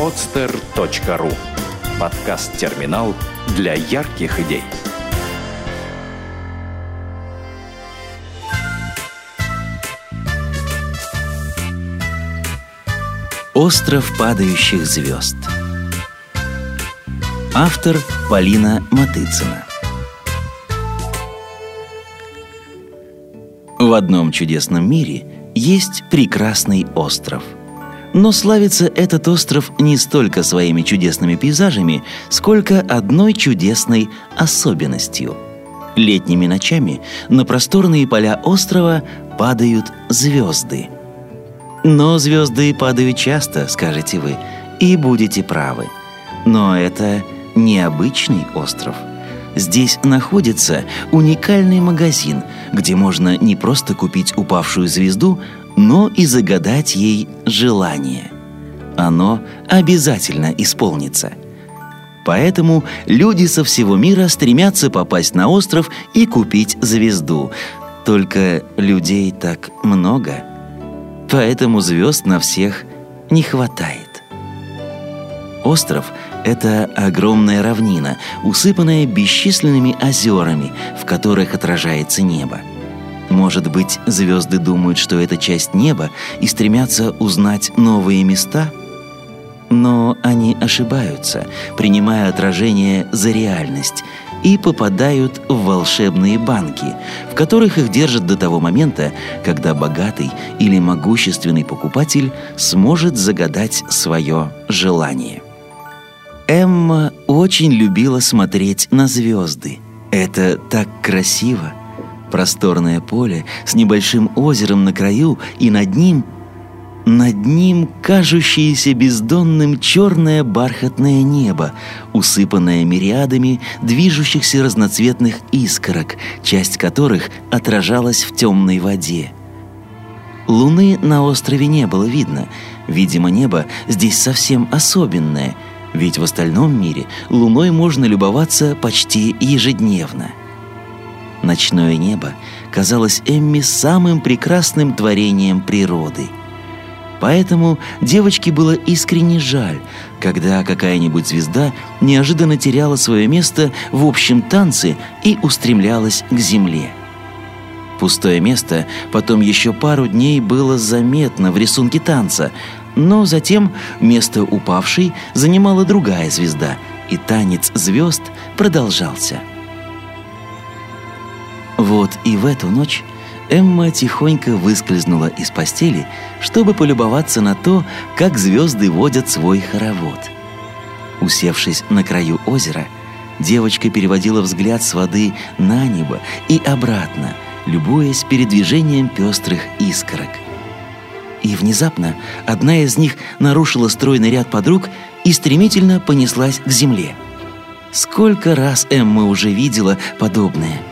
podster.ru Подкаст-терминал для ярких идей. Остров падающих звезд. Автор Полина Матыцина. В одном чудесном мире есть прекрасный остров. Но славится этот остров не столько своими чудесными пейзажами, сколько одной чудесной особенностью. Летними ночами на просторные поля острова падают звезды. Но звезды падают часто, скажете вы, и будете правы. Но это необычный остров – Здесь находится уникальный магазин, где можно не просто купить упавшую звезду, но и загадать ей желание. Оно обязательно исполнится. Поэтому люди со всего мира стремятся попасть на остров и купить звезду. Только людей так много, поэтому звезд на всех не хватает. Остров – это огромная равнина, усыпанная бесчисленными озерами, в которых отражается небо. Может быть, звезды думают, что это часть неба и стремятся узнать новые места? Но они ошибаются, принимая отражение за реальность и попадают в волшебные банки, в которых их держат до того момента, когда богатый или могущественный покупатель сможет загадать свое желание. Эмма очень любила смотреть на звезды. Это так красиво. Просторное поле с небольшим озером на краю и над ним над ним кажущееся бездонным черное бархатное небо, усыпанное мириадами движущихся разноцветных искорок, часть которых отражалась в темной воде. Луны на острове не было видно. Видимо, небо здесь совсем особенное – ведь в остальном мире луной можно любоваться почти ежедневно. Ночное небо казалось Эмми самым прекрасным творением природы. Поэтому девочке было искренне жаль, когда какая-нибудь звезда неожиданно теряла свое место в общем танце и устремлялась к земле. Пустое место потом еще пару дней было заметно в рисунке танца, но затем место упавшей занимала другая звезда, и танец звезд продолжался. Вот и в эту ночь Эмма тихонько выскользнула из постели, чтобы полюбоваться на то, как звезды водят свой хоровод. Усевшись на краю озера, девочка переводила взгляд с воды на небо и обратно, любуясь передвижением пестрых искорок – и внезапно одна из них нарушила стройный ряд подруг и стремительно понеслась к земле. Сколько раз Эмма уже видела подобное.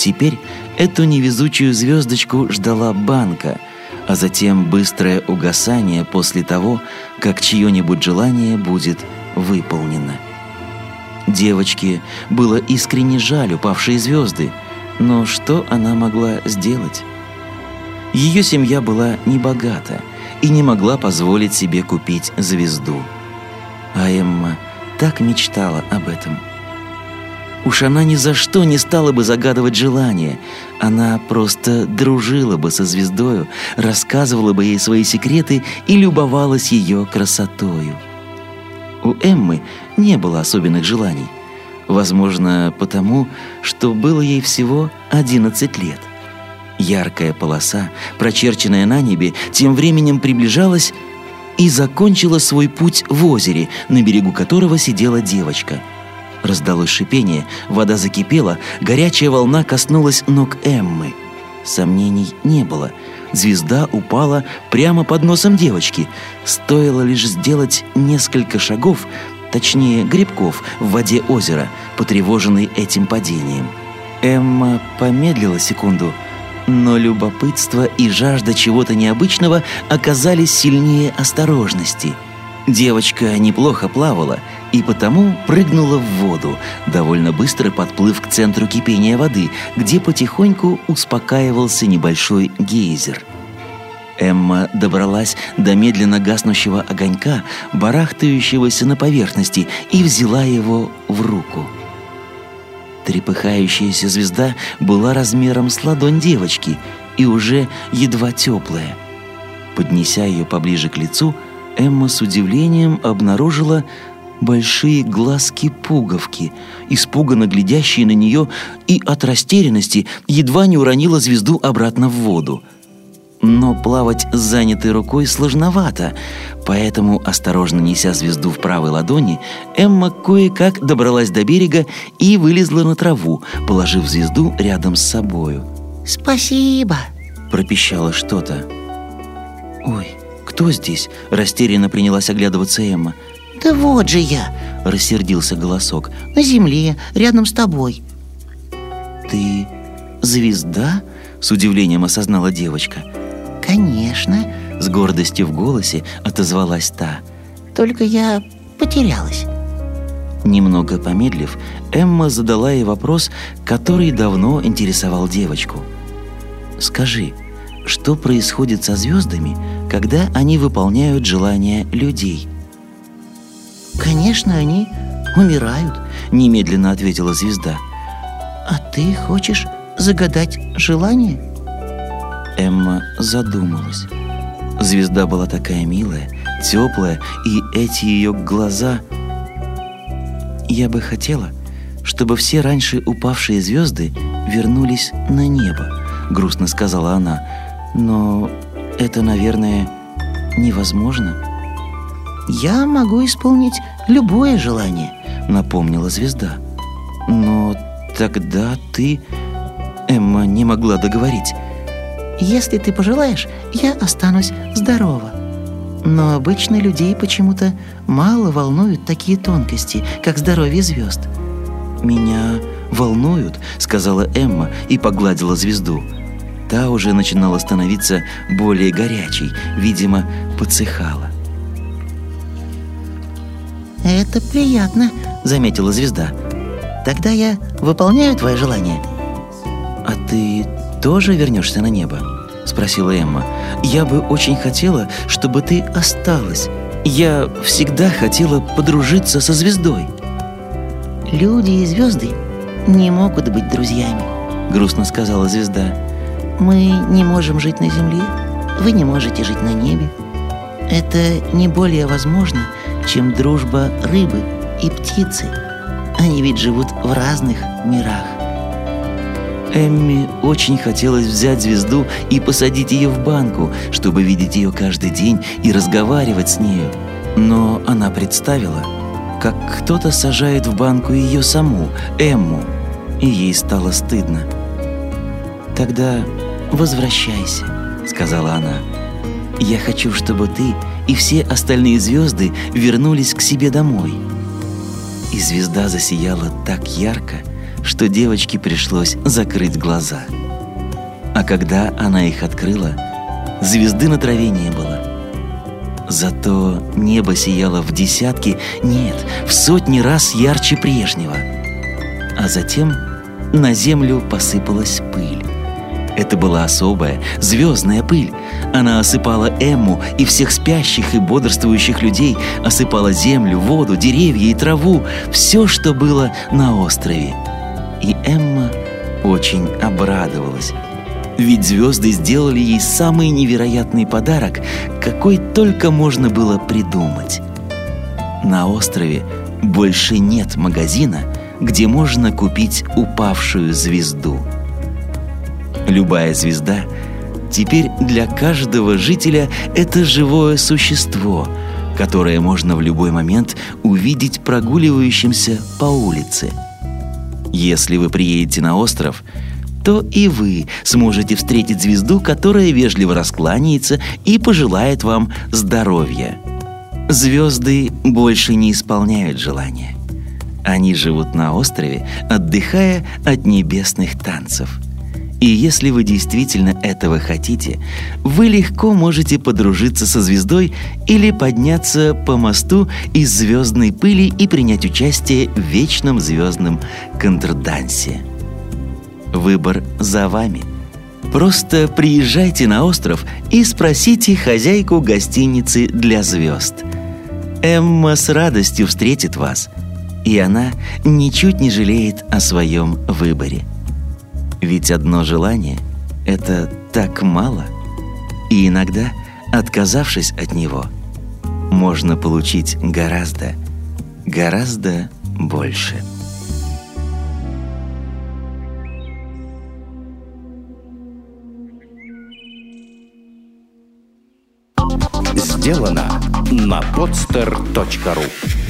Теперь эту невезучую звездочку ждала банка, а затем быстрое угасание после того, как чье-нибудь желание будет выполнено. Девочке было искренне жаль упавшие звезды, но что она могла сделать? Ее семья была небогата и не могла позволить себе купить звезду. А Эмма так мечтала об этом. Уж она ни за что не стала бы загадывать желание. Она просто дружила бы со звездою, рассказывала бы ей свои секреты и любовалась ее красотою. У Эммы не было особенных желаний. Возможно, потому, что было ей всего 11 лет. Яркая полоса, прочерченная на небе, тем временем приближалась и закончила свой путь в озере, на берегу которого сидела девочка. Раздалось шипение, вода закипела, горячая волна коснулась ног Эммы. Сомнений не было. Звезда упала прямо под носом девочки. Стоило лишь сделать несколько шагов, точнее грибков, в воде озера, потревоженной этим падением. Эмма помедлила секунду – но любопытство и жажда чего-то необычного оказались сильнее осторожности. Девочка неплохо плавала и потому прыгнула в воду, довольно быстро подплыв к центру кипения воды, где потихоньку успокаивался небольшой гейзер. Эмма добралась до медленно гаснущего огонька, барахтающегося на поверхности, и взяла его в руку. Трепыхающаяся звезда была размером с ладонь девочки и уже едва теплая. Поднеся ее поближе к лицу, Эмма с удивлением обнаружила большие глазки-пуговки, испуганно глядящие на нее, и от растерянности едва не уронила звезду обратно в воду – но плавать с занятой рукой сложновато, поэтому, осторожно неся звезду в правой ладони, Эмма кое-как добралась до берега и вылезла на траву, положив звезду рядом с собою. «Спасибо!» – пропищало что-то. «Ой, кто здесь?» – растерянно принялась оглядываться Эмма. «Да вот же я!» – рассердился голосок. «На земле, рядом с тобой». «Ты звезда?» – с удивлением осознала девочка – «Конечно», — с гордостью в голосе отозвалась та. «Только я потерялась». Немного помедлив, Эмма задала ей вопрос, который давно интересовал девочку. «Скажи, что происходит со звездами, когда они выполняют желания людей?» «Конечно, они умирают», — немедленно ответила звезда. «А ты хочешь загадать желание?» Эмма задумалась. Звезда была такая милая, теплая, и эти ее глаза... Я бы хотела, чтобы все раньше упавшие звезды вернулись на небо, грустно сказала она. Но это, наверное, невозможно. Я могу исполнить любое желание, напомнила звезда. Но тогда ты... Эмма не могла договорить. Если ты пожелаешь, я останусь здорова. Но обычно людей почему-то мало волнуют такие тонкости, как здоровье звезд. «Меня волнуют», — сказала Эмма и погладила звезду. Та уже начинала становиться более горячей, видимо, подсыхала. «Это приятно», — заметила звезда. «Тогда я выполняю твое желание». «А ты тоже вернешься на небо?» – спросила Эмма. «Я бы очень хотела, чтобы ты осталась. Я всегда хотела подружиться со звездой». «Люди и звезды не могут быть друзьями», – грустно сказала звезда. «Мы не можем жить на земле, вы не можете жить на небе. Это не более возможно, чем дружба рыбы и птицы. Они ведь живут в разных мирах. Эмми очень хотелось взять звезду и посадить ее в банку, чтобы видеть ее каждый день и разговаривать с нею. Но она представила, как кто-то сажает в банку ее саму, Эмму, и ей стало стыдно. «Тогда возвращайся», — сказала она. «Я хочу, чтобы ты и все остальные звезды вернулись к себе домой». И звезда засияла так ярко, что девочке пришлось закрыть глаза. А когда она их открыла, звезды на траве не было. Зато небо сияло в десятки, нет, в сотни раз ярче прежнего. А затем на землю посыпалась пыль. Это была особая, звездная пыль. Она осыпала Эмму и всех спящих и бодрствующих людей, осыпала землю, воду, деревья и траву, все, что было на острове – и Эмма очень обрадовалась. Ведь звезды сделали ей самый невероятный подарок, какой только можно было придумать. На острове больше нет магазина, где можно купить упавшую звезду. Любая звезда теперь для каждого жителя это живое существо, которое можно в любой момент увидеть прогуливающимся по улице – если вы приедете на остров, то и вы сможете встретить звезду, которая вежливо раскланяется и пожелает вам здоровья. Звезды больше не исполняют желания. Они живут на острове, отдыхая от небесных танцев – и если вы действительно этого хотите, вы легко можете подружиться со звездой или подняться по мосту из звездной пыли и принять участие в вечном звездном контрдансе. Выбор за вами. Просто приезжайте на остров и спросите хозяйку гостиницы для звезд. Эмма с радостью встретит вас, и она ничуть не жалеет о своем выборе. Ведь одно желание — это так мало, и иногда, отказавшись от него, можно получить гораздо, гораздо больше. Сделано на podster.ru